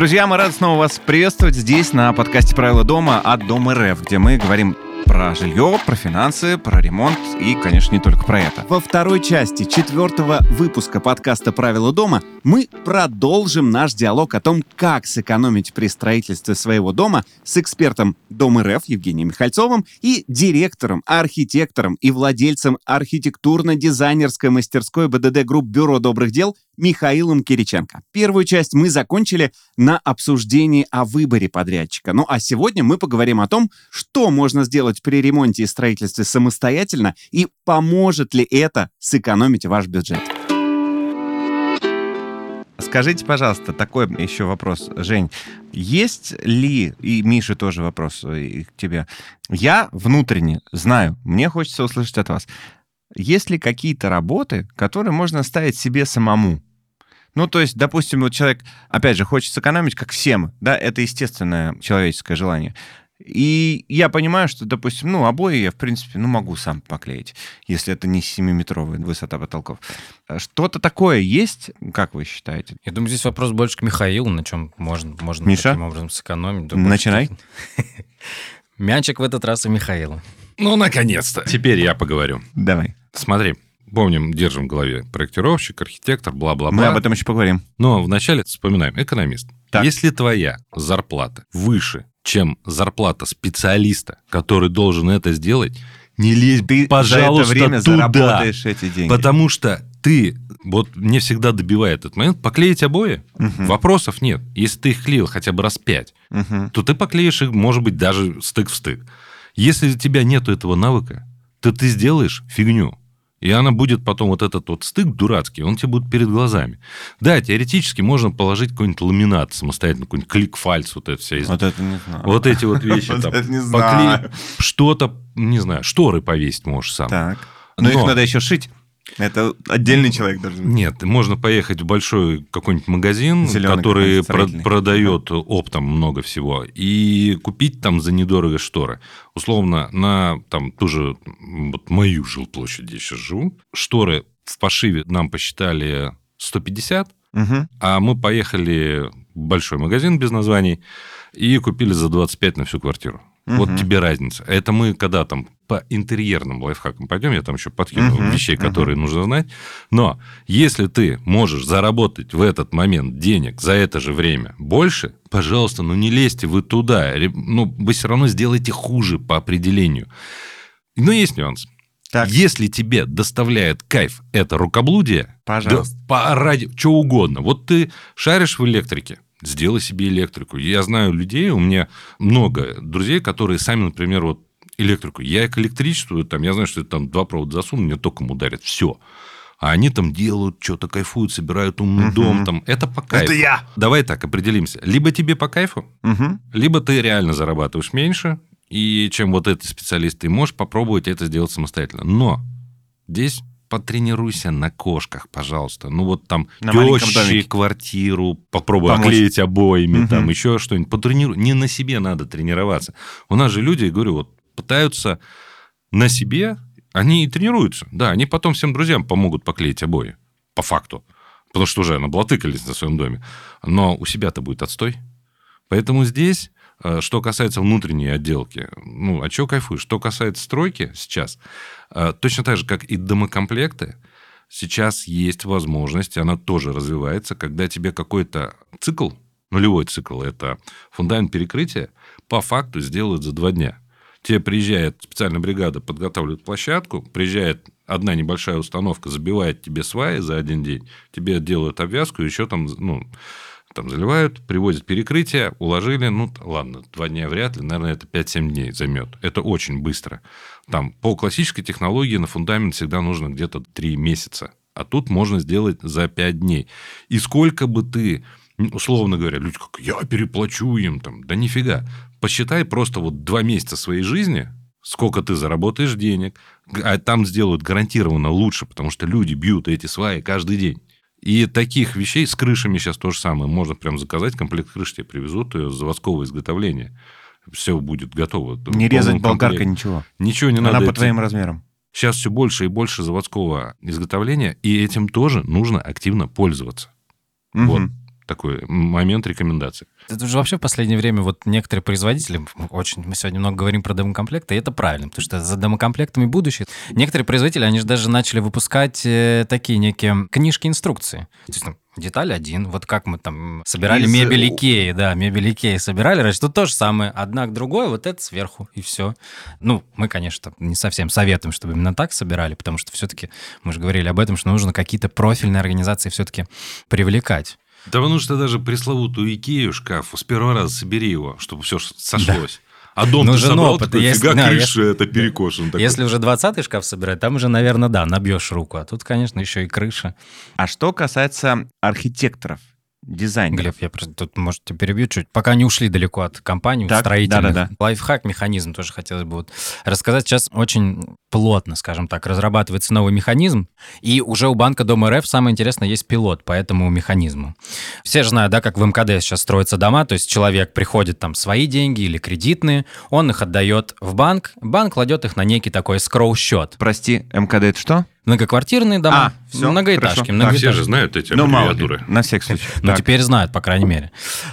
Друзья, мы рады снова вас приветствовать здесь на подкасте «Правила дома» от Дом РФ, где мы говорим про жилье, про финансы, про ремонт и, конечно, не только про это. Во второй части четвертого выпуска подкаста «Правила дома» мы продолжим наш диалог о том, как сэкономить при строительстве своего дома с экспертом Дом РФ Евгением Михальцовым и директором, архитектором и владельцем архитектурно-дизайнерской мастерской БДД Групп Бюро добрых дел Михаилом Кириченко. Первую часть мы закончили на обсуждении о выборе подрядчика. Ну а сегодня мы поговорим о том, что можно сделать при ремонте и строительстве самостоятельно и поможет ли это сэкономить ваш бюджет. Скажите, пожалуйста, такой еще вопрос, Жень. Есть ли, и Миша тоже вопрос э, к тебе, я внутренне знаю, мне хочется услышать от вас, есть ли какие-то работы, которые можно ставить себе самому? Ну, то есть, допустим, вот человек, опять же, хочет сэкономить, как всем, да, это естественное человеческое желание. И я понимаю, что, допустим, ну, обои я, в принципе, ну, могу сам поклеить, если это не 7-метровая высота потолков. Что-то такое есть, как вы считаете? Я думаю, здесь вопрос больше к Михаилу, на чем можно, можно Миша? таким образом сэкономить. Да, Начинай. Мячик в этот раз у Михаила. Ну, наконец-то. Теперь я поговорю. Давай. Смотри, помним, держим в голове проектировщик, архитектор, бла-бла-бла. Мы об этом еще поговорим. Но вначале вспоминаем, экономист. Так. Если твоя зарплата выше, чем зарплата специалиста, который должен это сделать, не лезь, Ты пожалуйста, за это время туда. заработаешь эти деньги. Потому что ты, вот мне всегда добивает этот момент, поклеить обои, Мгм. вопросов нет. Если ты их клеил хотя бы раз пять, Мгм. то ты поклеишь их, может быть, даже стык в стык. Если у тебя нет этого навыка, то ты сделаешь фигню. И она будет потом, вот этот вот стык дурацкий, он тебе будет перед глазами. Да, теоретически можно положить какой-нибудь ламинат самостоятельно, какой-нибудь клик-фальц, вот это вся из- Вот это не знаю. Вот эти вот вещи Вот там. это не знаю. Что-то, не знаю, шторы повесить можешь сам. Так. Но, их Но- надо еще шить. Это отдельный человек должен быть. Нет, можно поехать в большой какой-нибудь магазин, Зелёный который про- продает оптом много всего, и купить там за недорого шторы. Условно, на там ту же, вот мою жилплощадь, где я сейчас живу, шторы в пошиве нам посчитали 150, Мгм. а мы поехали в большой магазин без названий и купили за 25 на всю квартиру. Вот Мгм. тебе разница. Это мы когда там по интерьерным лайфхакам пойдем, я там еще подкину Мгм, вещей, которые нужно знать. Но если ты можешь заработать в этот момент денег за это же время больше, пожалуйста, ну не лезьте вы туда. Ну, вы все равно сделаете хуже по определению. Но есть нюанс. Так. Если тебе доставляет кайф это рукоблудие, Пожалуйста. да, по ради, что угодно. Вот ты шаришь в электрике, сделай себе электрику. Я знаю людей, у меня много друзей, которые сами, например, вот электрику. Я к электричеству, там, я знаю, что это там два провода засуну, мне током ударит. Все. А они там делают, что-то кайфуют, собирают умный Мгм. дом. Там. Это по кайфу. я. Давай так определимся. Либо тебе по кайфу, Мгм. либо ты реально зарабатываешь меньше, и чем вот этот специалист, ты можешь попробовать это сделать самостоятельно. Но здесь потренируйся на кошках, пожалуйста. Ну вот там На тещи квартиру, попробуй Помочь. оклеить обоями, Мгм. там еще что-нибудь. Потренируй. Не на себе надо тренироваться. У нас же люди, я говорю, вот пытаются на себе, они и тренируются. Да, они потом всем друзьям помогут поклеить обои. По факту. Потому что уже наблатыкались на своем доме. Но у себя-то будет отстой. Поэтому здесь, э, что касается внутренней отделки, ну, а чего кайфуешь? Что касается стройки сейчас, э, точно так же, как и домокомплекты, сейчас есть возможность, она тоже развивается, когда тебе какой-то цикл, нулевой цикл, это фундамент перекрытия, по факту сделают за два дня. Тебе приезжает специальная бригада, подготавливает площадку, приезжает одна небольшая установка, забивает тебе сваи за один день, тебе делают обвязку, еще там, ну, там заливают, привозят перекрытие, уложили, ну, ладно, два дня вряд ли, наверное, это 5-7 дней займет. Это очень быстро. Там по классической технологии на фундамент всегда нужно где-то 3 месяца. А тут можно сделать за 5 дней. И сколько бы ты, м, условно говоря, люди как, я переплачу им, там, да нифига. Посчитай просто вот 2 месяца своей жизни, сколько ты заработаешь денег, а там сделают гарантированно лучше, потому что люди бьют эти сваи каждый день. И таких вещей с крышами сейчас то же самое. Можно прям заказать, комплект крыш тебе привезут ее с заводского изготовления. Все будет готово. Не резать болгаркой ничего. Ничего не Она надо. по это- твоим размерам. Сейчас все больше и больше заводского изготовления, и этим тоже нужно активно пользоваться. Вот. Такой момент рекомендации. Это уже вообще в последнее время вот некоторые производители, очень, мы сегодня много говорим про домокомплекты, и это правильно, потому что за домокомплектами будущее. Некоторые производители, они же даже начали выпускать э, такие некие книжки-инструкции. То есть, деталь один. Вот как мы там собирали Из- мебель Икеи, да, мебель Икеи собирали раньше. Тут то же самое. Одна к другой, вот это сверху, и все. Ну, мы, конечно, не совсем советуем, чтобы именно так собирали, потому что все-таки, мы же говорили об этом, что нужно какие-то профильные организации все-таки привлекать. Да потому что даже пресловутую Икею шкаф с первого раза собери его, чтобы все сошлось. А дом ты Нужен собрал, опыт, такой, если- фига да, крыша, это перекошен. такой. Если уже 20-й шкаф собирать, там уже, наверное, да, набьешь руку. А тут, конечно, еще и крыша. А что касается архитекторов, дизайнеров? Глеб, я просто тут, может, тебя перебью чуть. Пока не ушли далеко от компаний Так, строительных. да-да-да. Лайфхак, механизм тоже хотелось бы вот рассказать. Сейчас очень плотно, скажем так, разрабатывается новый механизм. И уже у банка Дом РФ, самое интересное, есть пилот по этому механизму. Все же знают, да, как в МКД сейчас строятся дома. То есть человек приходит там свои деньги или кредитные, он их отдает в банк, банк кладет их на некий такой скроу-счет. Прости, МКД это что? Многоквартирные дома, А, всё, многоэтажки, хорошо. А многоэтажки. все же знают эти Ну, мало ли, аббревиатуры. на всякий случай. Ну, теперь знают, по крайней мере.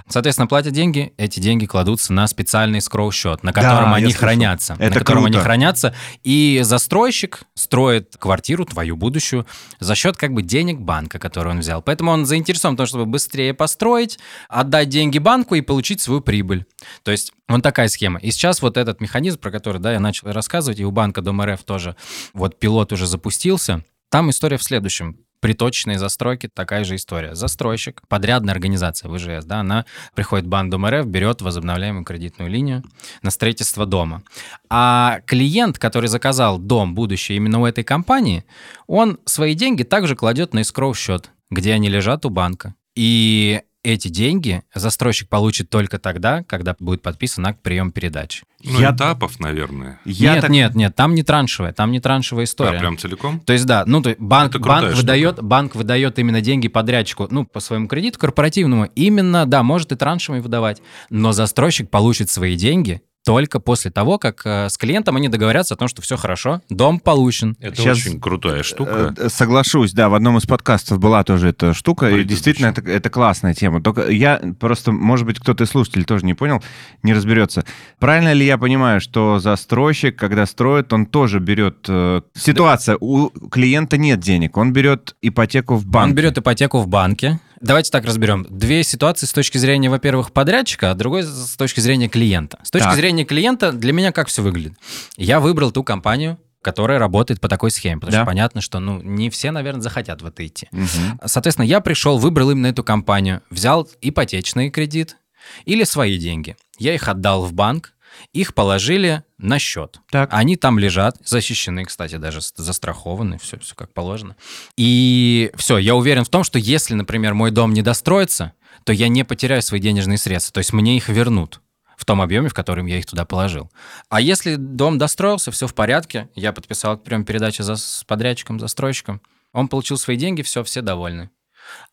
Соответственно, платят деньги, эти деньги кладутся на специальный скроу-счет, на котором я они хранятся. Это на котором они круто. хранятся. И застройщик строит квартиру, твою будущую, за счет как бы денег банка, который он взял. Поэтому он заинтересован в том, чтобы быстрее построить, отдать деньги банку и получить свою прибыль. То есть вот такая схема. И сейчас вот этот механизм, про который да, я начал рассказывать, и у банка Дом РФ тоже вот пилот уже запустился. Там история в следующем. При точной застройке такая же история. Застройщик, подрядная организация ВЖС, да, она приходит в банк Дом РФ, берет возобновляемую кредитную линию на строительство дома. А клиент, который заказал дом будущий именно у этой компании, он свои деньги также кладет на escrow счет, где они лежат у банка. И эти деньги застройщик получит только тогда, когда будет подписан акт прием передачи. Ну, Я- этапов, наверное. Я нет, так- нет, нет, там не траншевая, там не траншевая история. А, прям целиком? То есть, да, ну, то есть банк, банк, штука. выдает, банк выдает именно деньги подрядчику, ну, по своему кредиту корпоративному, именно, да, может и траншами выдавать, но застройщик получит свои деньги только после того, как э, с клиентом они договорятся о том, что все хорошо, дом получен. Это Сейчас, очень крутая штука. Э, Соглашусь, да, в одном из подкастов была тоже эта штука, и действительно это, это классная тема. Только я просто, может быть, кто-то из слушателей тоже не понял, не разберется. Правильно ли я понимаю, что застройщик, когда строит, он тоже берет... э, ситуация, у клиента нет денег, он берет ипотеку в банке. Он берет ипотеку в банке. Давайте так разберем. Две ситуации с точки зрения, во-первых, подрядчика, а другой с точки зрения клиента. С точки Так. зрения клиента для меня как все выглядит? Я выбрал ту компанию, которая работает по такой схеме, потому Да. что понятно, что ну не все, наверное, захотят в это идти. Мгм. Соответственно, я пришел, выбрал именно эту компанию, взял ипотечный кредит или свои деньги. Я их отдал в банк, их положили на счет. Так. Они там лежат, защищены, кстати, даже застрахованы, все, все как положено. И все, я уверен в том, что если, например, мой дом не достроится, то я не потеряю свои денежные средства, то есть мне их вернут в том объеме, в котором я их туда положил. А если дом достроился, все в порядке, я подписал прям передачу за, с подрядчиком, застройщиком, он получил свои деньги, все, все довольны.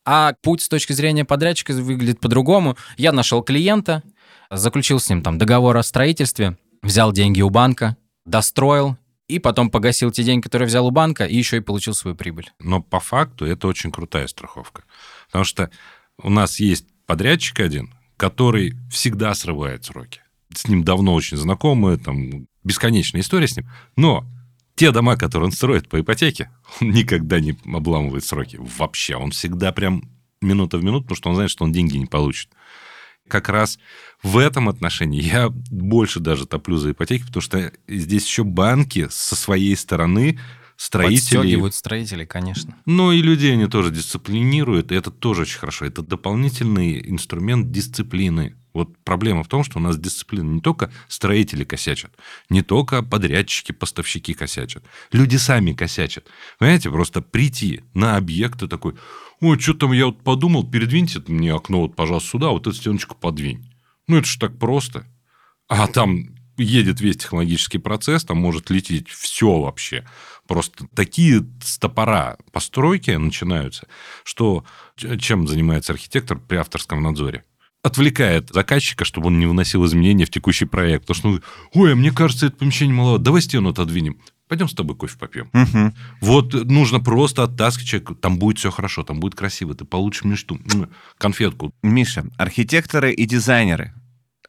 А путь с точки зрения подрядчика выглядит по-другому. Я нашел клиента, заключил с ним там договор о строительстве, взял деньги у банка, достроил, и потом погасил те деньги, которые взял у банка, и еще и получил свою прибыль. Но по факту это очень крутая страховка. Потому что у нас есть подрядчик один, который всегда срывает сроки. С ним давно очень знакомы, там бесконечная история с ним. Но те дома, которые он строит по ипотеке, он никогда не обламывает сроки. Вообще. Он всегда прям минута в минуту, потому что он знает, что он деньги не получит. Как раз в этом отношении я больше даже топлю за ипотеки, потому что здесь еще банки со своей стороны строители Подстегивают строителей, конечно. но и людей они тоже дисциплинируют, и это тоже очень хорошо. Это дополнительный инструмент дисциплины. Вот проблема в том, что у нас дисциплина не только строители косячат, не только подрядчики, поставщики косячат. Люди сами косячат. Понимаете, просто прийти на объект и такой, ой, что там я вот подумал, передвиньте мне окно вот, пожалуйста, сюда, вот эту стеночку подвинь. Ну, это же так просто. А там едет весь технологический процесс, там может лететь все вообще. Просто такие стопора постройки начинаются, что чем занимается архитектор при авторском надзоре? Отвлекает заказчика, чтобы он не вносил изменения в текущий проект. Потому что, ну, ой, а мне кажется, это помещение маловато, давай стену отодвинем. Пойдем с тобой кофе попьем. Мгм. Вот нужно просто оттаскивать человека. Там будет все хорошо, там будет красиво. Ты получишь мечту. М, Конфетку. Миша, архитекторы и дизайнеры,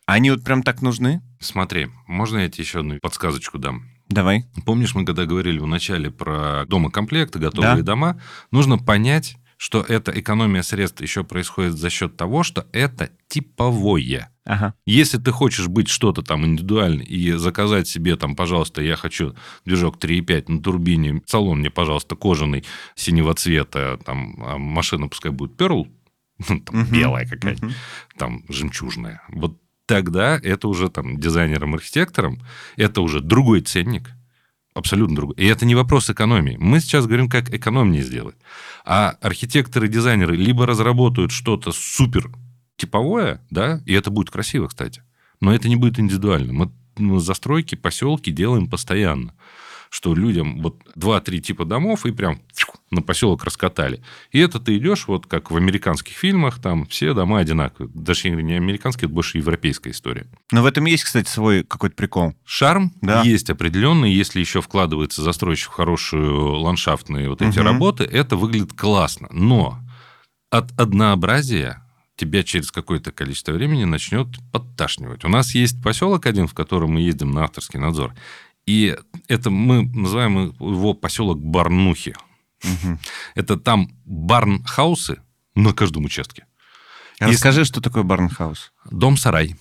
они вот прям так нужны? Смотри, можно я тебе еще одну подсказочку дам? Давай. Помнишь, мы когда говорили в начале про домокомплекты, готовые Да. дома, нужно понять, что эта экономия средств еще происходит за счет того, что это типовое. Ага. Если ты хочешь быть что-то там индивидуально и заказать себе там, пожалуйста, я хочу движок 3.5 на турбине, салон мне, пожалуйста, кожаный синего цвета, там а машина пускай будет Pearl, ну, там, Мгм. белая какая-то, Мгм. там жемчужная. Вот тогда это уже там дизайнерам-архитекторам, это уже другой ценник, абсолютно другой. И это не вопрос экономии. Мы сейчас говорим, как экономнее сделать. А архитекторы, дизайнеры либо разработают что-то супер типовое, да, и это будет красиво, кстати, но это не будет индивидуально. Мы ну, застройки, поселки делаем постоянно что людям вот два-три типа домов и прям на поселок раскатали. И это ты идешь, вот как в американских фильмах, там все дома одинаковые. Даже не американские, это больше европейская история. Но в этом есть, кстати, свой какой-то прикол. Шарм Да. есть определенный, если еще вкладывается застройщик в хорошую ландшафтные вот эти Мгм. работы, это выглядит классно. Но от однообразия тебя через какое-то количество времени начнет подташнивать. У нас есть поселок один, в котором мы ездим на авторский надзор. И это мы называем его поселок Барнухи. Это там барнхаусы на каждом участке. Расскажи, что такое барнхаус. Дом-сарай.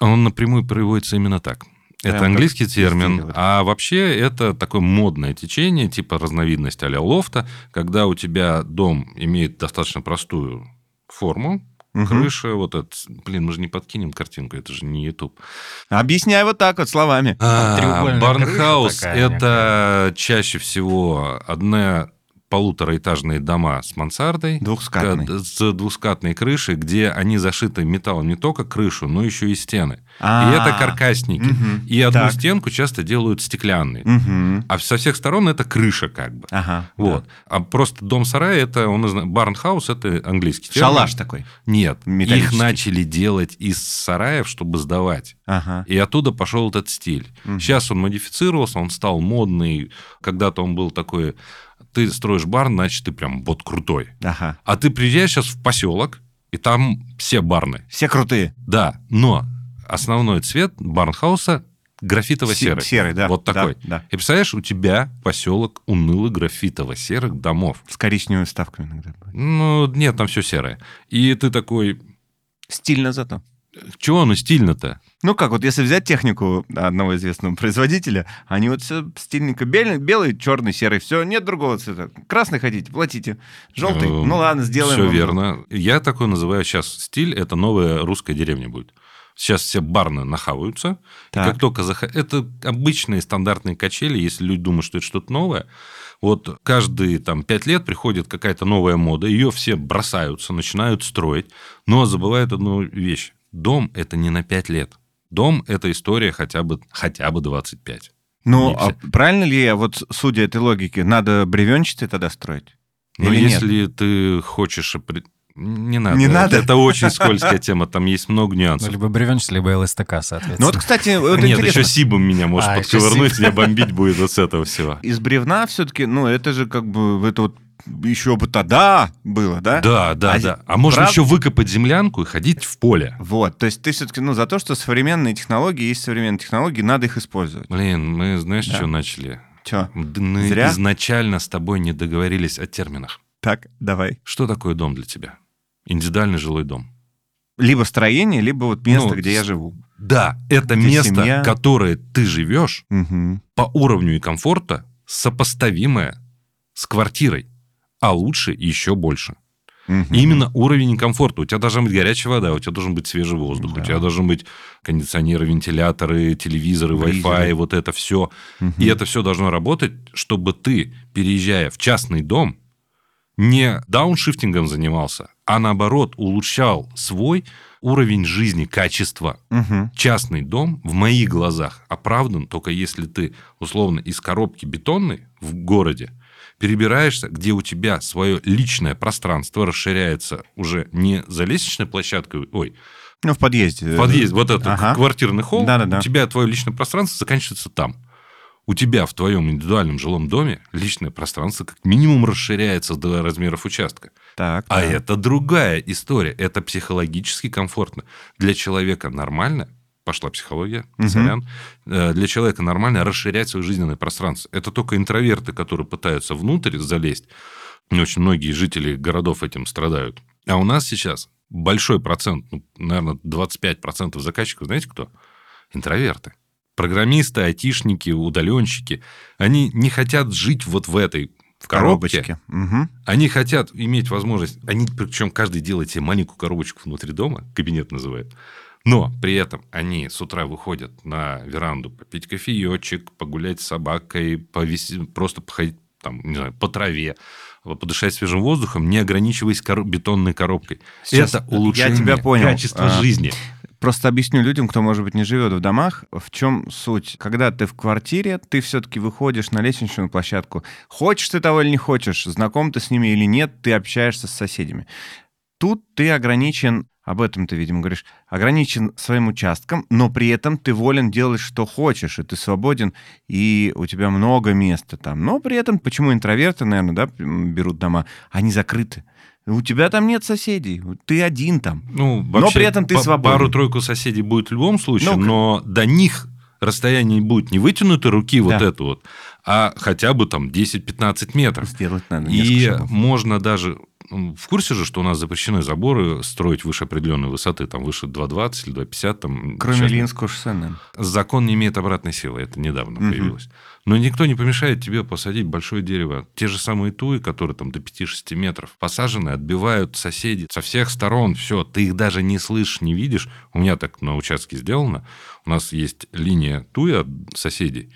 Он напрямую приводится именно так. Это Прям английский термин, а вообще это такое модное течение, типа разновидность а лофта, когда у тебя дом имеет достаточно простую форму, Мгм. крыша, вот это, блин, мы же не подкинем картинку, это же не YouTube. Объясняй вот так вот словами. треугольная Барнхаус такая это чаще всего одна полутораэтажные дома с мансардой, Двухскатный. к- с двускатной крышей, где они зашиты металлом не только крышу, но еще и стены. А, И это каркасники. Мгм. И одну Так. стенку часто делают стеклянной. Мгм. А со всех сторон это крыша как бы. Ага. Вот. А просто дом-сарай, это, он, барнхаус, это английский да. термин. Шалаш такой. Нет. Их начали делать из сараев, чтобы сдавать. Ага. И оттуда пошел этот стиль. Мгм. Сейчас он модифицировался, он стал модный. Когда-то он был такой, ты строишь барн, значит, ты прям вот крутой. Ага. А ты приезжаешь сейчас в поселок, и там все барны. Все крутые. Да, но основной цвет барнхауса графитово-серый. Се- Серый, да. Вот Да, такой. Да. И представляешь, у тебя поселок унылых графитово-серых домов. С коричневыми вставками иногда. Ну, нет, там все серое. И ты такой, Стильно зато. чего оно стильно-то? Ну как, вот если взять технику одного известного производителя, они вот все стильненько. Белый, белый черный, серый, все, нет другого цвета. Красный хотите, платите. Желтый, Эм, ну ладно, сделаем. Все верно. Я такой называю сейчас стиль, это новая русская деревня будет. Сейчас все барны нахаваются. И Так. как только зах... Это обычные стандартные качели, если люди думают, что это что-то новое. Вот каждые там пять лет приходит какая-то новая мода, ее все бросаются, начинают строить, но забывают одну вещь. Дом – это не на пять лет. Дом – это история хотя бы, хотя бы 25. Ну, а правильно ли я, вот судя этой логике, надо бревенчатый тогда строить? Но Или нет? если ты хочешь... Не надо. Не Это- надо? Это очень скользкая тема, там есть много Ну, нюансов. либо бревенчатый, либо ЛСТК, соответственно. Ну вот, кстати, вот Нет, интересно. еще Сибом меня может А, подковырнуть, меня бомбить будет вот с этого всего. Из бревна все-таки, ну, это же как бы, это вот еще бы тогда было, да? Да, да, А да. А можно прав- еще выкопать землянку и ходить в поле. Вот, то есть ты все-таки, ну, за то, что современные технологии есть современные технологии, надо их использовать. Блин, мы знаешь, Да. что начали? Че? Мы Зря? изначально с тобой не договорились о терминах. Так, давай. Что такое дом для тебя? Индивидуальный жилой дом. Либо строение, либо вот место, Ну, где я живу. Да, это Где место, семья. которое ты живешь Мгм. по уровню и комфорта сопоставимое с квартирой, а лучше еще больше. И Именно уровень комфорта. У тебя должна быть горячая вода, у тебя должен быть свежий воздух, Да. у тебя должны быть кондиционеры, вентиляторы, телевизоры. Wi-Fi, вот это все. Мгм. И это все должно работать, чтобы ты, переезжая в частный дом, не дауншифтингом занимался, а наоборот улучшал свой уровень жизни, качества. Мгм. Частный дом в моих глазах оправдан только если ты, условно, из коробки бетонной в городе перебираешься, где у тебя свое личное пространство расширяется уже не за лестничной площадкой, ой, Ну, в подъезде. подъезд, вот этот Ага. квартирный холл, Да-да-да. у тебя твое личное пространство заканчивается там. у тебя в твоем индивидуальном жилом доме личное пространство как минимум расширяется до размеров участка. Так. А да. это другая история. Это психологически комфортно. Для человека нормально, пошла психология, Мгм. сорян, э, для человека нормально расширять свое жизненное пространство. Это только интроверты, которые пытаются внутрь залезть. И очень многие жители городов этим страдают. А у нас сейчас большой процент, ну, наверное, 25% заказчиков, знаете кто? Интроверты. Программисты, айтишники, удаленщики. Они не хотят жить вот в этой в коробке. Коробочки. Мгм. Они хотят иметь возможность, они причем каждый делает себе маленькую коробочку внутри дома, кабинет называют, но при этом они с утра выходят на веранду попить кофеечек, погулять с собакой, повис- просто походить там, не знаю, по траве, подышать свежим воздухом, не ограничиваясь кор- бетонной коробкой. Сейчас Это улучшение я тебя понял. качества А, жизни. Просто объясню людям, кто, может быть, не живет в домах, в чем суть. Когда ты в квартире, ты все-таки выходишь на лестничную площадку. Хочешь ты того или не хочешь, знаком ты с ними или нет, ты общаешься с соседями. Тут ты ограничен, об этом ты, видимо, говоришь, ограничен своим участком, но при этом ты волен делать, что хочешь, и ты свободен, и у тебя много места там. Но при этом, почему интроверты, наверное, да, берут дома, они закрыты. У тебя там нет соседей, ты один там. Ну, Но вообще при этом ты свободен. Пару-тройку соседей будет в любом случае, Ну, но до них расстояние будет не вытянутой руки вот Да. это вот, а хотя бы там 10-15 метров. Сделать надо И шагов. можно даже... В курсе же, что у нас запрещены заборы строить выше определенной высоты, там выше 2,20 или 2,50. Там, Кроме сейчас- Ильинского шоссе, наверное. Закон не имеет обратной силы, это недавно Мгм. появилось. Но никто не помешает тебе посадить большое дерево. Те же самые туи, которые там до 5-6 метров посажены, отбивают соседей со всех сторон. Все, ты их даже не слышишь, не видишь. У меня так на участке сделано. У нас есть линия туи от соседей.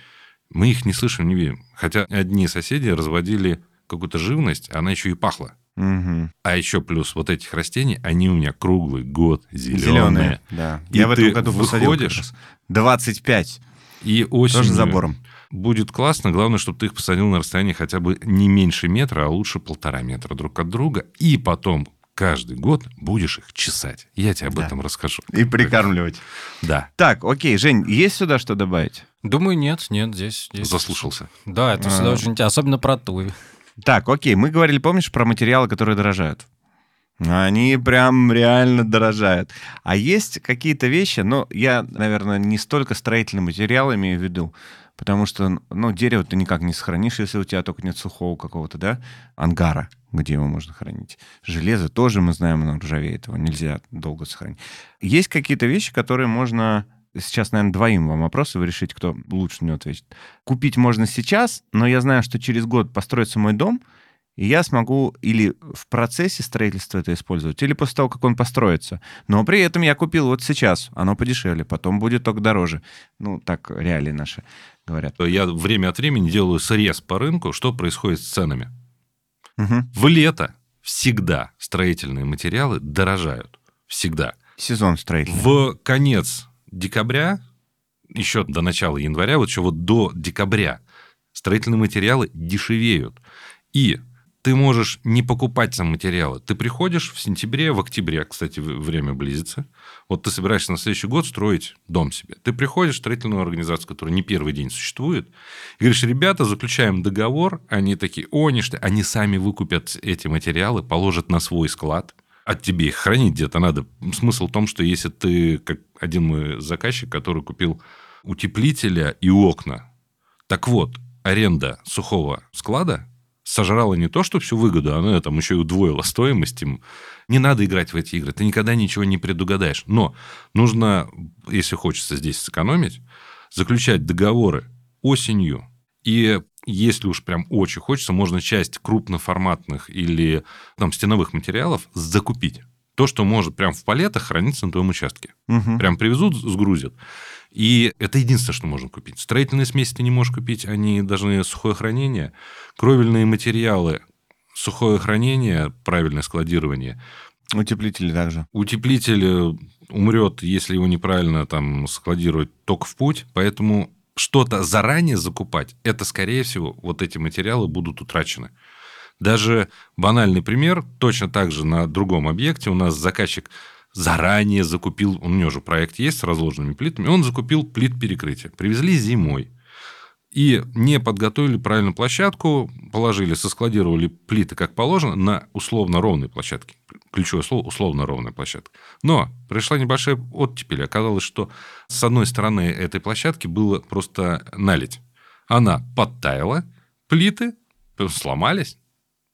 Мы их не слышим, не видим. Хотя одни соседи разводили какую-то живность, она еще и пахла. Мгм. А еще плюс вот этих растений, они у меня круглый год зеленые. Зеленые, да. И Я в этом году посадил выходишь, раз 25. И осенью... Тоже забором. Будет классно, главное, чтобы ты их посадил на расстоянии хотя бы не меньше метра, а лучше полтора метра друг от друга. И потом каждый год будешь их чесать. Я тебе об Да. этом расскажу. И прикармливать. Да, Так, окей, Жень, есть сюда что добавить? Думаю, нет, нет, здесь... здесь... заслушался. Да, это всегда А. очень интересно, особенно про туи. Так, окей, мы говорили, помнишь, про материалы, которые дорожают? Они прям реально дорожают. А есть какие-то вещи, но я, наверное, не столько строительный материал имею в виду, потому что, ну, дерево ты никак не сохранишь, если у тебя только нет сухого какого-то, да, ангара, где его можно хранить. Железо тоже, мы знаем, оно ржавеет, его нельзя долго сохранить. Есть какие-то вещи, которые можно... Сейчас, наверное, двоим вам вопросы, вы решите, кто лучше на него ответит. Купить можно сейчас, но я знаю, что через год построится мой дом, и я смогу или в процессе строительства это использовать, или после того, как он построится. Но при этом я купил вот сейчас, оно подешевле, потом будет только дороже. Ну, так реалии наши говорят. Я время от времени делаю срез по рынку, что происходит с ценами. Мгм. В лето всегда строительные материалы дорожают. Всегда. Сезон строительный. В конец декабря, еще до начала января, вот еще вот до декабря, строительные материалы дешевеют. И ты можешь не покупать сам материалы. Ты приходишь в сентябре, в октябре, кстати, время близится. Вот ты собираешься на следующий год строить дом себе. Ты приходишь в строительную организацию, которая не первый день существует, и говоришь, ребята, заключаем договор. Они такие, о, ништяк. Они сами выкупят эти материалы, положат на свой склад. От тебе их хранить где-то надо. Смысл в том, что если ты, как один мой заказчик, который купил утеплителя и окна, так вот, аренда сухого склада сожрала не то, что всю выгоду, она там еще и удвоила стоимость им. Не надо играть в эти игры, ты никогда ничего не предугадаешь. Но нужно, если хочется здесь сэкономить, заключать договоры осенью. И если уж прям очень хочется, можно часть крупноформатных или там стеновых материалов закупить. То, что может прям в палетах храниться на твоем участке. Мгм. Прям привезут, сгрузят. И это единственное, что можно купить. Строительные смеси ты не можешь купить, они должны сухое хранение. Кровельные материалы, сухое хранение, правильное складирование. Утеплители также. Утеплитель э, умрет, если его неправильно там складировать только в путь. Поэтому что-то заранее закупать, это, скорее всего, вот эти материалы будут утрачены. Даже банальный пример, точно так же на другом объекте у нас заказчик заранее закупил, у него же проект есть с разложенными плитами, он закупил плит перекрытия. Привезли зимой. И не подготовили правильно площадку, положили, соскладировали плиты как положено на условно ровной площадке. Ключевое слово – условно ровная площадка. Но пришла небольшая оттепель. Оказалось, что с одной стороны этой площадки было просто налить. Она подтаяла, плиты сломались,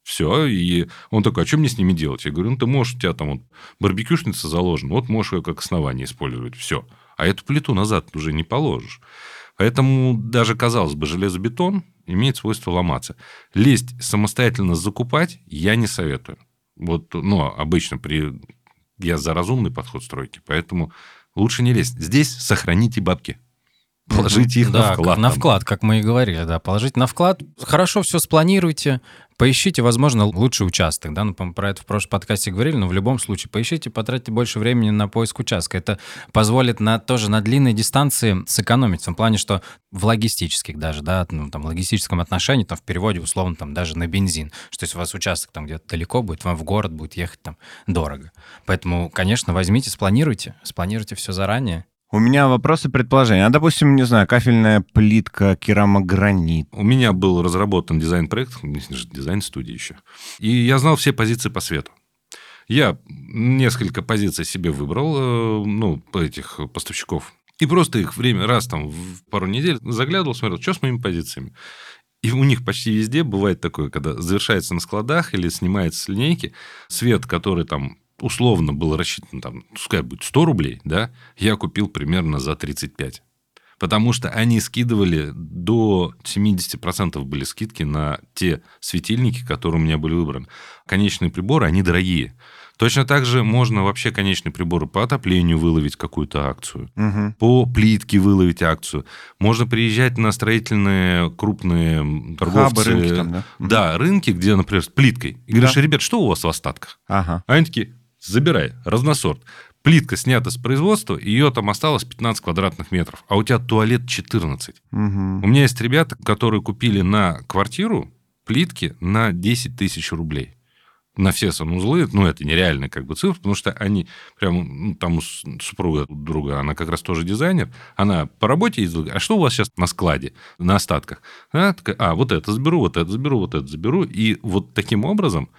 все, и он такой, а что мне с ними делать? Я говорю, ну, ты можешь, у тебя там вот барбекюшница заложена, вот можешь ее как основание использовать, все. А эту плиту назад уже не положишь. Поэтому даже, казалось бы, железобетон имеет свойство ломаться. Лезть самостоятельно закупать я не советую. Вот, ну, обычно при... я за разумный подход стройки, поэтому лучше не лезть. Здесь сохраните бабки. Положите их да, на вклад. На там. вклад, как мы и говорили, да. Положите на вклад. Хорошо все спланируйте. Поищите, возможно, лучший участок, да, ну, про это в прошлом подкасте говорили, но в любом случае поищите, потратьте больше времени на поиск участка. Это позволит на, тоже на длинной дистанции сэкономить, в том плане, что в логистических даже, да, ну, там, логистическом отношении, там, в переводе, условно, там, даже на бензин, что если у вас участок там где-то далеко будет, вам в город будет ехать там дорого. Поэтому, конечно, возьмите, спланируйте, спланируйте все заранее, У меня вопросы, предположения. А, допустим, не знаю, кафельная плитка, керамогранит. У меня был разработан дизайн-проект, дизайн-студия еще. И я знал все позиции по свету. Я несколько позиций себе выбрал, э, ну, этих поставщиков. И просто их время, раз там в пару недель заглядывал, смотрел, что с моими позициями. И у них почти везде бывает такое, когда завершается на складах или снимается с линейки, свет, который там условно был рассчитан, там, пускай будет 100 рублей, да, я купил примерно за 35. Потому что они скидывали до 70% были скидки на те светильники, которые у меня были выбраны. Конечные приборы, они дорогие. Точно так же можно вообще конечные приборы по отоплению выловить какую-то акцию, Мгм. по плитке выловить акцию. Можно приезжать на строительные крупные торговцы. Хабы, рынки там, да? Да, рынки, где, например, с плиткой. И говоришь, ребят, что у вас в остатках? Ага. А они такие, забирай, разносорт. Плитка снята с производства, ее там осталось 15 квадратных метров, а у тебя туалет 14. Мгм. У меня есть ребята, которые купили на квартиру плитки на 10 тысяч рублей. На все санузлы, ну, это нереальная как бы цифра, потому что они прям, ну, там у супруга друга, она как раз тоже дизайнер, она по работе ездила, а что у вас сейчас на складе, на остатках? Она такая, а, вот это заберу, вот это заберу, вот это заберу. И вот таким образом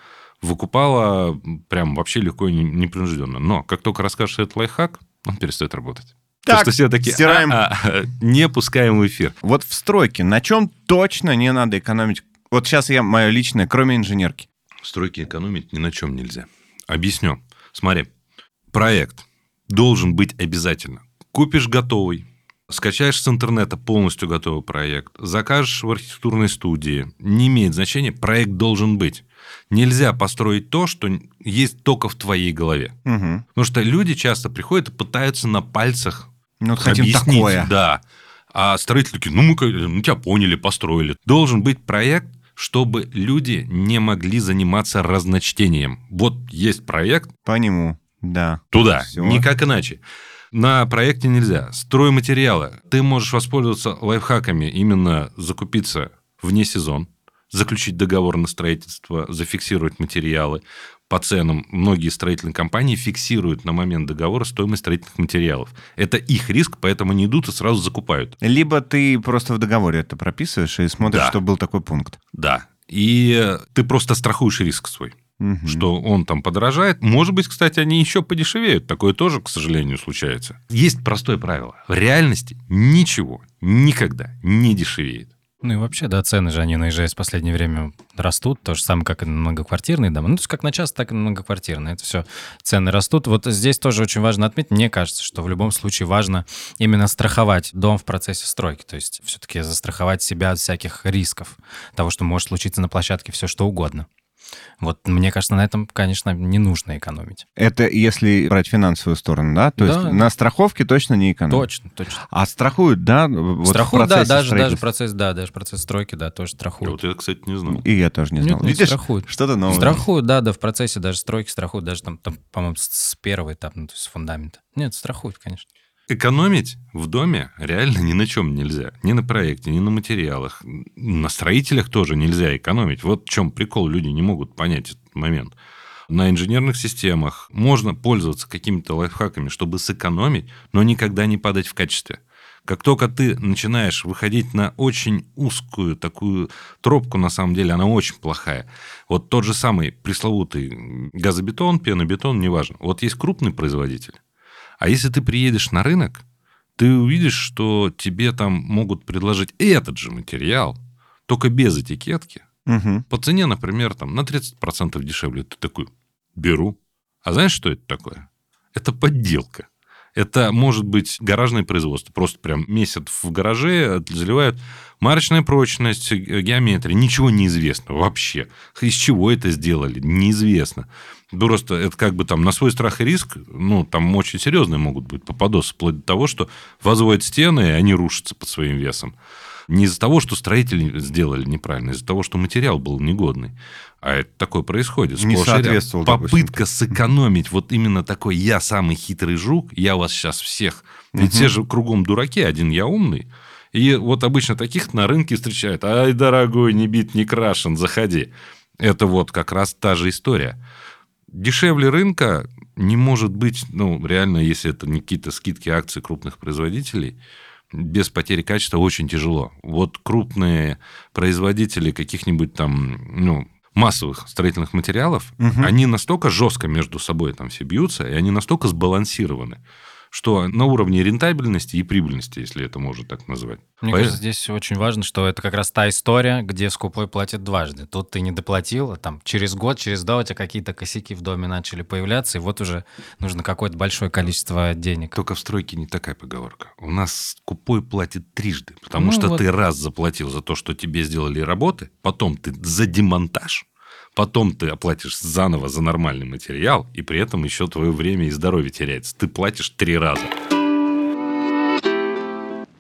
выкупала прям вообще легко и не- непринужденно. Но как только расскажешь этот лайфхак, он перестает работать. Так, Потому что все такие, стираем. «А, а, не пускаем в эфир. Вот в стройке на чем точно не надо экономить? Вот сейчас я, мое личное, кроме инженерки. В стройке экономить ни на чем нельзя. Объясню. Смотри, проект должен быть обязательно. Купишь готовый, скачаешь с интернета полностью готовый проект, закажешь в архитектурной студии, не имеет значения, проект должен быть. Нельзя построить то, что есть только в твоей голове. Мгм. Потому что люди часто приходят и пытаются на пальцах Ну, вот хотим объяснить, такое. Да. А строители такие, ну, мы, мы тебя поняли, построили. Должен быть проект, чтобы люди не могли заниматься разночтением. Вот есть проект, По нему, да. туда, Всё. никак иначе. На проекте нельзя. Стройматериалы. Ты можешь воспользоваться лайфхаками, именно закупиться вне сезон, заключить договор на строительство, зафиксировать материалы по ценам. Многие строительные компании фиксируют на момент договора стоимость строительных материалов. Это их риск, поэтому они идут и сразу закупают. Либо ты просто в договоре это прописываешь и смотришь, Да. что был такой пункт. Да. И ты просто страхуешь риск свой. Мгм. что он там подорожает. Может быть, кстати, они еще подешевеют. Такое тоже, к сожалению, случается. Есть простое правило. В реальности ничего никогда не дешевеет. Ну и вообще, да, цены же, они на ИЖС в последнее время растут, то же самое, как и на многоквартирные дома. Ну, то есть как на часто, так и на многоквартирные. Это все цены растут. Вот здесь тоже очень важно отметить, мне кажется, что в любом случае важно именно страховать дом в процессе стройки. То есть все-таки застраховать себя от всяких рисков, того, что может случиться на площадке все что угодно. Вот мне кажется, на этом, конечно, не нужно экономить. Это если брать финансовую сторону, да? То Да. есть на страховке точно не экономить. Точно, точно. А страхуют, да? Вот страхуют, да, даже, даже процесс, да, даже процесс стройки, да, тоже Я страхуют. вот это, кстати, не знал. И я тоже не знал. Нет, Видишь, страхуют. что-то новое. Страхуют, да, да, в процессе даже стройки страхуют, даже там, там по-моему, с, с первого этапа, ну, то есть с фундамента. Нет, страхуют, конечно. Экономить в доме реально ни на чем нельзя. Ни на проекте, ни на материалах. На строителях тоже нельзя экономить. Вот в чем прикол. Люди не могут понять этот момент. на инженерных системах. Можно пользоваться какими-то лайфхаками, чтобы сэкономить, но никогда не падать в качестве. Как только ты начинаешь выходить на очень узкую такую тропку, на самом деле, она очень плохая. Вот тот же самый пресловутый газобетон, пенобетон, неважно. Вот есть крупный производитель. А если ты приедешь на рынок, ты увидишь, что тебе там могут предложить этот же материал, только без этикетки, Мгм. по цене, например, там, на 30% дешевле. Ты такой, беру. А знаешь, что это такое? Это подделка. Это может быть гаражное производство. Просто прям месяц в гараже заливают марочная прочность, ге- геометрия. Ничего не известно вообще. Из чего это сделали? Неизвестно. Просто это как бы там на свой страх и риск, ну, там очень серьезные могут быть попадосы, вплоть до того, что возводят стены, и они рушатся под своим весом. Не из-за того, что строители сделали неправильно, а из-за того, что материал был негодный. А это такое происходит. Не соответствовал, допустим. Попытка сэкономить вот именно такой «я самый хитрый жук, я вас сейчас всех». Ведь все же кругом дураки, один я умный. И вот обычно таких на рынке встречают. Ай, дорогой, не бит, не крашен, заходи. Это вот как раз та же история. Дешевле рынка не может быть, ну, реально, если это не какие-то скидки акций крупных производителей, без потери качества очень тяжело. Вот крупные производители каких-нибудь там, ну, массовых строительных материалов, Мгм. они настолько жестко между собой там все бьются, и они настолько сбалансированы, что на уровне рентабельности и прибыльности, если это можно так назвать. Мне Поэтому- кажется, здесь очень важно, что это как раз та история, где скупой платит дважды. Тут ты не доплатил, а там через год, через два у тебя какие-то косяки в доме начали появляться, и вот уже нужно какое-то большое количество денег. Только в стройке не такая поговорка. У нас скупой платит трижды, потому Ну что вот. ты раз заплатил за то, что тебе сделали работы, потом ты за демонтаж, потом ты оплатишь заново за нормальный материал, и при этом еще твое время и здоровье теряется. Ты платишь три раза.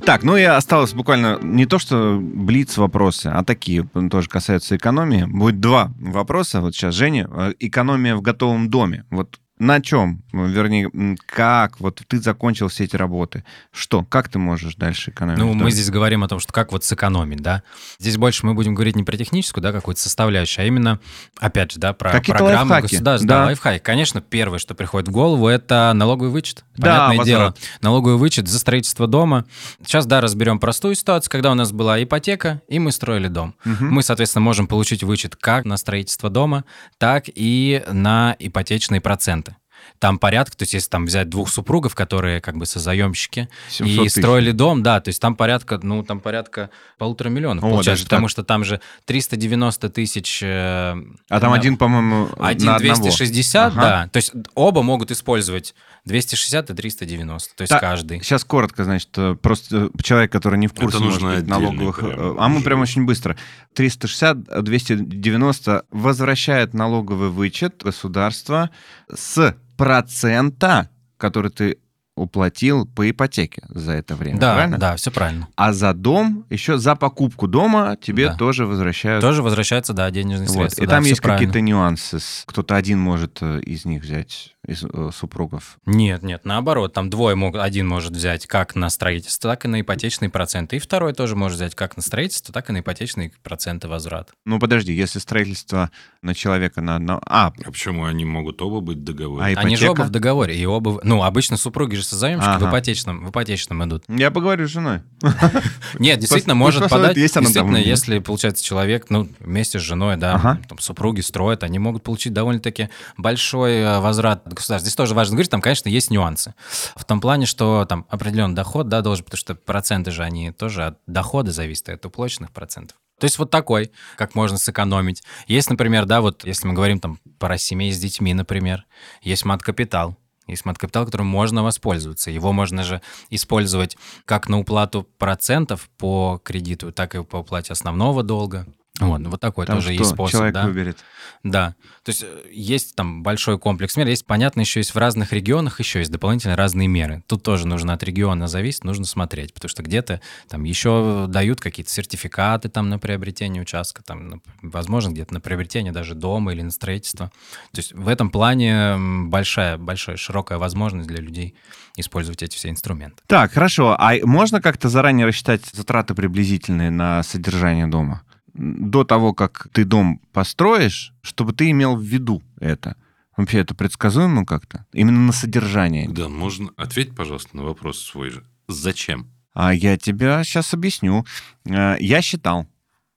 Так, ну и осталось буквально не то, что блиц вопросы, а такие тоже касаются экономии. Будет два вопроса. Вот сейчас, Женя, э, экономия в готовом доме. Вот на чем, вернее, м, как вот ты закончил все эти работы? Что? Как ты можешь дальше экономить? Ну, мы здесь говорим о том, что как вот сэкономить, да. Здесь больше мы будем говорить не про техническую, да, какую-то составляющую, а именно, опять же, да, про Какие-то программы лайфхаки. государства. Да. Да, лайфхаки. Конечно, первое, что приходит в голову, это налоговый вычет. Да, Понятное дело. возврат. Налоговый вычет за строительство дома. Сейчас, да, разберем простую ситуацию, когда у нас была ипотека, и мы строили дом. Мгм. Мы, соответственно, можем получить вычет как на строительство дома, так и на ипотечные проценты. Там порядка, то есть если там взять двух супругов, которые как бы созаемщики, 700 и тысяч. строили дом, да, то есть там порядка, ну, там порядка полутора миллионов О, получается, даже потому так. что там же 390 тысяч... э, А там на- один, по-моему, Один на одного. 260, Ага. да. То есть оба могут использовать 260 и 390, то есть Так, каждый. Сейчас коротко, значит, э, просто э, человек, который не в курсе Это может нужно быть, налоговых... прям А мы прям очень быстро. 360, 290 возвращает налоговый вычет государства с процента, который ты уплатил по ипотеке за это время, Да, правильно? да, все правильно. А за дом, еще за покупку дома тебе Да. тоже возвращают. Тоже возвращается, да, денежные Вот. средства. И да, там есть какие-то нюансы. Кто-то один может э, из них взять, из э, супругов. Нет, нет, наоборот, там двое могут, один может взять как на строительство, так и на ипотечные проценты, и второй тоже может взять как на строительство, так и на ипотечные проценты возврата. Ну, подожди, если строительство на человека на одного... А, А почему они могут оба быть в договоре? А Они же ипотека? оба в договоре, и оба, в- ну, обычно супруги же созаемщики в Ага. ипотечном, в ипотечном идут. я поговорю с женой. Нет, действительно, может подать. действительно, если, получается, человек, ну, вместе с женой, да, супруги строят, они могут получить довольно-таки большой э, возврат государства. Здесь тоже важно говорить, там, конечно, есть нюансы. В том плане, что там определенный доход, да, должен, потому что проценты же, они тоже от дохода зависят, от уплоченных процентов. То есть вот такой, как можно сэкономить. Есть, например, да, вот если мы говорим там про семей с детьми, например, есть мат-капитал. Есть мат-капитал, которым можно воспользоваться. Его можно же использовать как на уплату процентов по кредиту, так и по уплате основного долга. Вот, вот такой Там тоже что есть способ, человек да. выберет. Да. То есть э, есть там большой комплекс мер. Есть, понятно, еще есть в разных регионах, еще есть дополнительно разные меры. Тут тоже нужно от региона зависеть, нужно смотреть, потому что где-то там еще дают какие-то сертификаты там на приобретение участка, там, возможно, где-то на приобретение даже дома или на строительство. То есть в этом плане большая, большая, широкая возможность для людей использовать эти все инструменты. Так, хорошо. А можно как-то заранее рассчитать затраты приблизительные на содержание дома? До того, как ты дом построишь, чтобы ты имел в виду это. Вообще это предсказуемо как-то? Именно на содержание. Да, можно... Ответь, пожалуйста, на вопрос свой же. Зачем? А я тебя сейчас объясню. Э, Я считал.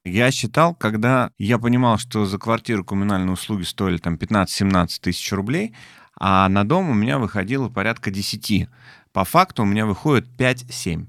Я считал, когда я понимал, что за квартиру коммунальные услуги стоили там 15-17 тысяч рублей, а на дом у меня выходило порядка 10. По факту у меня выходит 5-7.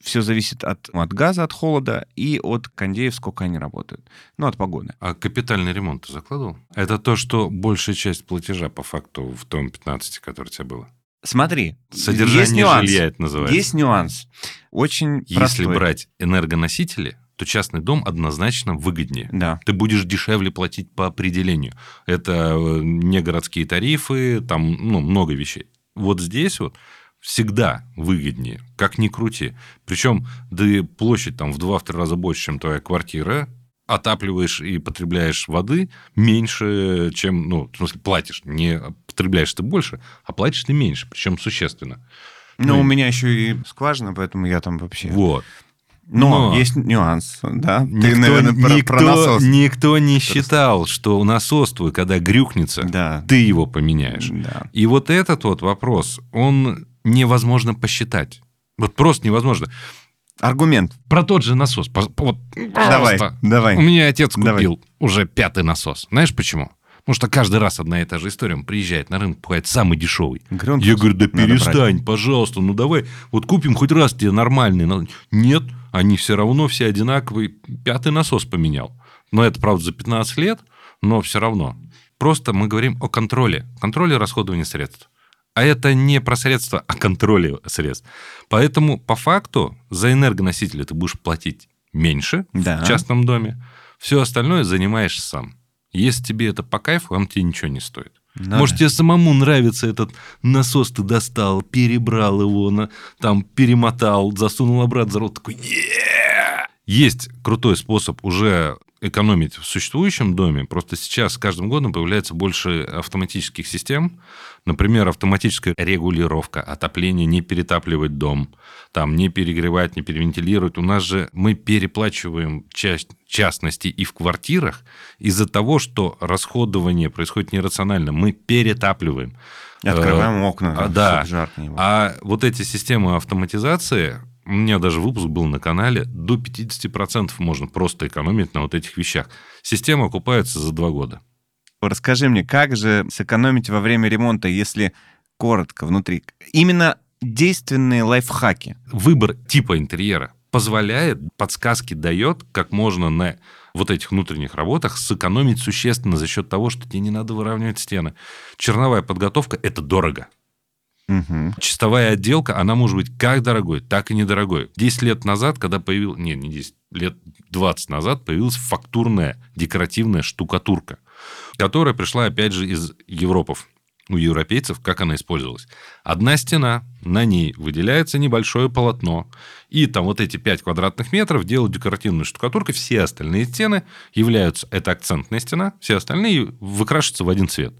Все зависит от, от газа, от холода и от кондеев, сколько они работают. Ну, от погоды. А капитальный ремонт ты закладывал? Это то, что большая часть платежа по факту в том 15, который у тебя было. Смотри, Содержание есть нюанс. жилья это называется. Есть нюанс. Очень Если простой. брать энергоносители, то частный дом однозначно выгоднее. Да. Ты будешь дешевле платить по определению. Это э, не городские тарифы, там ну, много вещей. Вот здесь вот всегда выгоднее, как ни крути. Причем ты площадь там в 2-3 раза больше, чем твоя квартира, отапливаешь и потребляешь воды меньше, чем, ну, в смысле, платишь. Не потребляешь ты больше, а платишь ты меньше, причем существенно. Но Ну, у меня еще и скважина, поэтому я там вообще... Вот. Но, Но- есть нюанс, да? Ты, Никто, наверное, про- никто, про насос. никто не считал, что насос твой, когда грюкнется, Да. ты его поменяешь. Да. И вот этот вот вопрос, он невозможно посчитать. Вот просто невозможно. Аргумент. Про тот же насос. Вот, Давай, давай. У меня отец Давай. купил уже пятый насос. Знаешь почему? Потому что каждый раз одна и та же история. Он приезжает на рынок, покупает самый дешевый. Он Я говорю, да перестань, пожалуйста, ну давай, вот купим хоть раз тебе нормальный. Нет, они все равно все одинаковые. Пятый насос поменял. Но это, правда, за 15 лет, но все равно. Просто мы говорим о контроле. Контроле расходования средств. А это не про средства, а контроле средств. Поэтому, по факту, за энергоносители ты будешь платить меньше Да. в частном доме. Все остальное занимаешь сам. Если тебе это по кайфу, он тебе ничего не стоит. Надо. Может, тебе самому нравится этот насос, ты достал, перебрал его, на, там перемотал, засунул обратно за рот, такой «Е-е-е!» Есть крутой способ уже экономить в существующем доме. Просто сейчас с каждым годом появляется больше автоматических систем. Например, автоматическая регулировка, отопление, не перетапливать дом, там, не перегревать, не перевентилировать. У нас же мы переплачиваем часть частности и в квартирах из-за того, что расходование происходит нерационально. Мы перетапливаем. Открываем окна, а, да. жарко не было. А вот эти системы автоматизации, у меня даже выпуск был на канале, до 50% можно просто экономить на вот этих вещах. Система окупается за два года. Расскажи мне, как же сэкономить во время ремонта, если коротко внутри? Именно действенные лайфхаки. Выбор типа интерьера позволяет, подсказки дает, как можно на вот этих внутренних работах сэкономить существенно за счет того, что тебе не надо выравнивать стены. Черновая подготовка – это дорого. Мгм. Чистовая отделка, она может быть как дорогой, так и недорогой. 10 лет назад, когда появилась... Не, не 10, лет 20 назад появилась фактурная декоративная штукатурка, которая пришла, опять же, из Европов. У европейцев, как она использовалась. Одна стена, на ней выделяется небольшое полотно, и там вот эти 5 квадратных метров делают декоративную штукатурку, все остальные стены являются... Это акцентная стена, все остальные выкрашиваются в один цвет.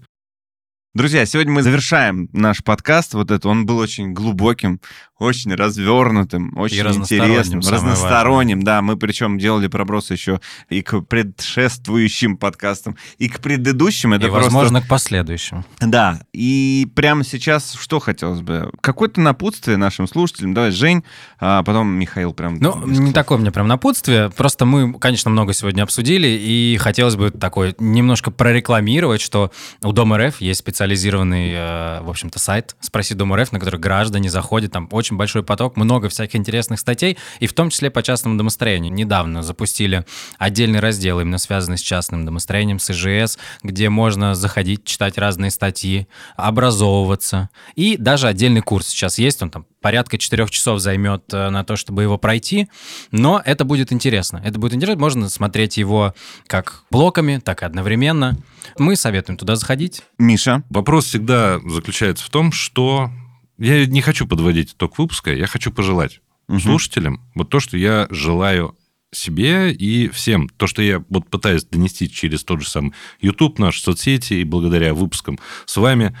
Друзья, сегодня мы завершаем наш подкаст. Вот это он был очень глубоким, очень развернутым, очень разносторонним, интересным, разносторонним. Да, мы причем делали пробросы еще и к предшествующим подкастам, и к предыдущим. Это и, просто... возможно, к последующему. Да, и прямо сейчас что хотелось бы? Какое-то напутствие нашим слушателям. Давай, Жень, а потом Михаил прям... Ну, не такое мне прям напутствие. Просто мы, конечно, много сегодня обсудили, и хотелось бы такой немножко прорекламировать, что у Дом РФ есть специализированный, э, в общем-то, сайт «Спроси Дом РФ», на который граждане заходят, там очень большой поток, много всяких интересных статей, и в том числе по частному домостроению. Недавно запустили отдельный раздел, именно связанный с частным домостроением, с ИЖС, где можно заходить, читать разные статьи, образовываться. И даже отдельный курс сейчас есть, он там порядка 4 часов займет э, на то, чтобы его пройти, но это будет интересно. Это будет интересно, можно смотреть его как блоками, так и одновременно. Мы советуем туда заходить. Миша, Вопрос всегда заключается в том, что я не хочу подводить итог выпуска, я хочу пожелать Мгм. слушателям вот то, что я желаю себе и всем. То, что я вот пытаюсь донести через тот же самый YouTube, наши соцсети и благодаря выпускам с вами.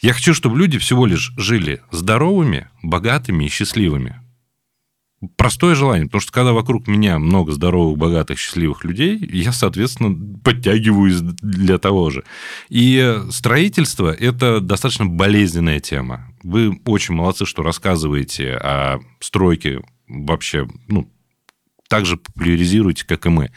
Я хочу, чтобы люди всего лишь жили здоровыми, богатыми и счастливыми. Простое желание, потому что когда вокруг меня много здоровых, богатых, счастливых людей, я, соответственно, подтягиваюсь для того же. И строительство – это достаточно болезненная тема. Вы очень молодцы, что рассказываете о стройке вообще, ну, так же популяризируете, как и мы.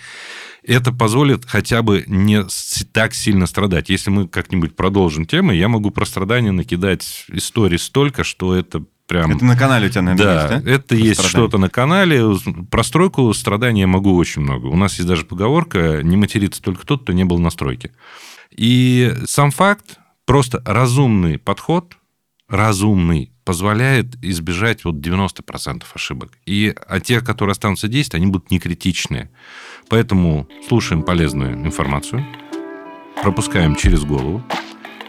Это позволит хотя бы не так сильно страдать. Если мы как-нибудь продолжим тему, я могу про страдания накидать истории столько, что это прям... Это на канале у тебя, наверное, да, есть, да? это есть что-то на канале. Про стройку страдания могу очень много. У нас есть даже поговорка «не матерится только тот, кто не был на стройке». И сам факт, просто разумный подход, разумный, позволяет избежать вот 90% ошибок. И а те, которые останутся действовать, они будут не критичные. Поэтому слушаем полезную информацию, пропускаем через голову,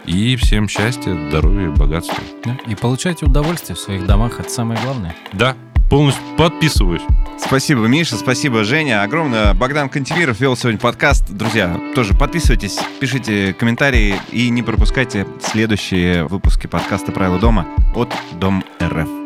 и всем счастья, здоровья, богатства. Да, И получайте удовольствие в своих домах, это самое главное. Да, полностью подписываюсь. Спасибо, Миша, спасибо, Женя. Огромное. Богдан Кантемиров вел сегодня подкаст. Друзья, тоже подписывайтесь, пишите комментарии и не пропускайте следующие выпуски подкаста «Правила дома» от Дом РФ.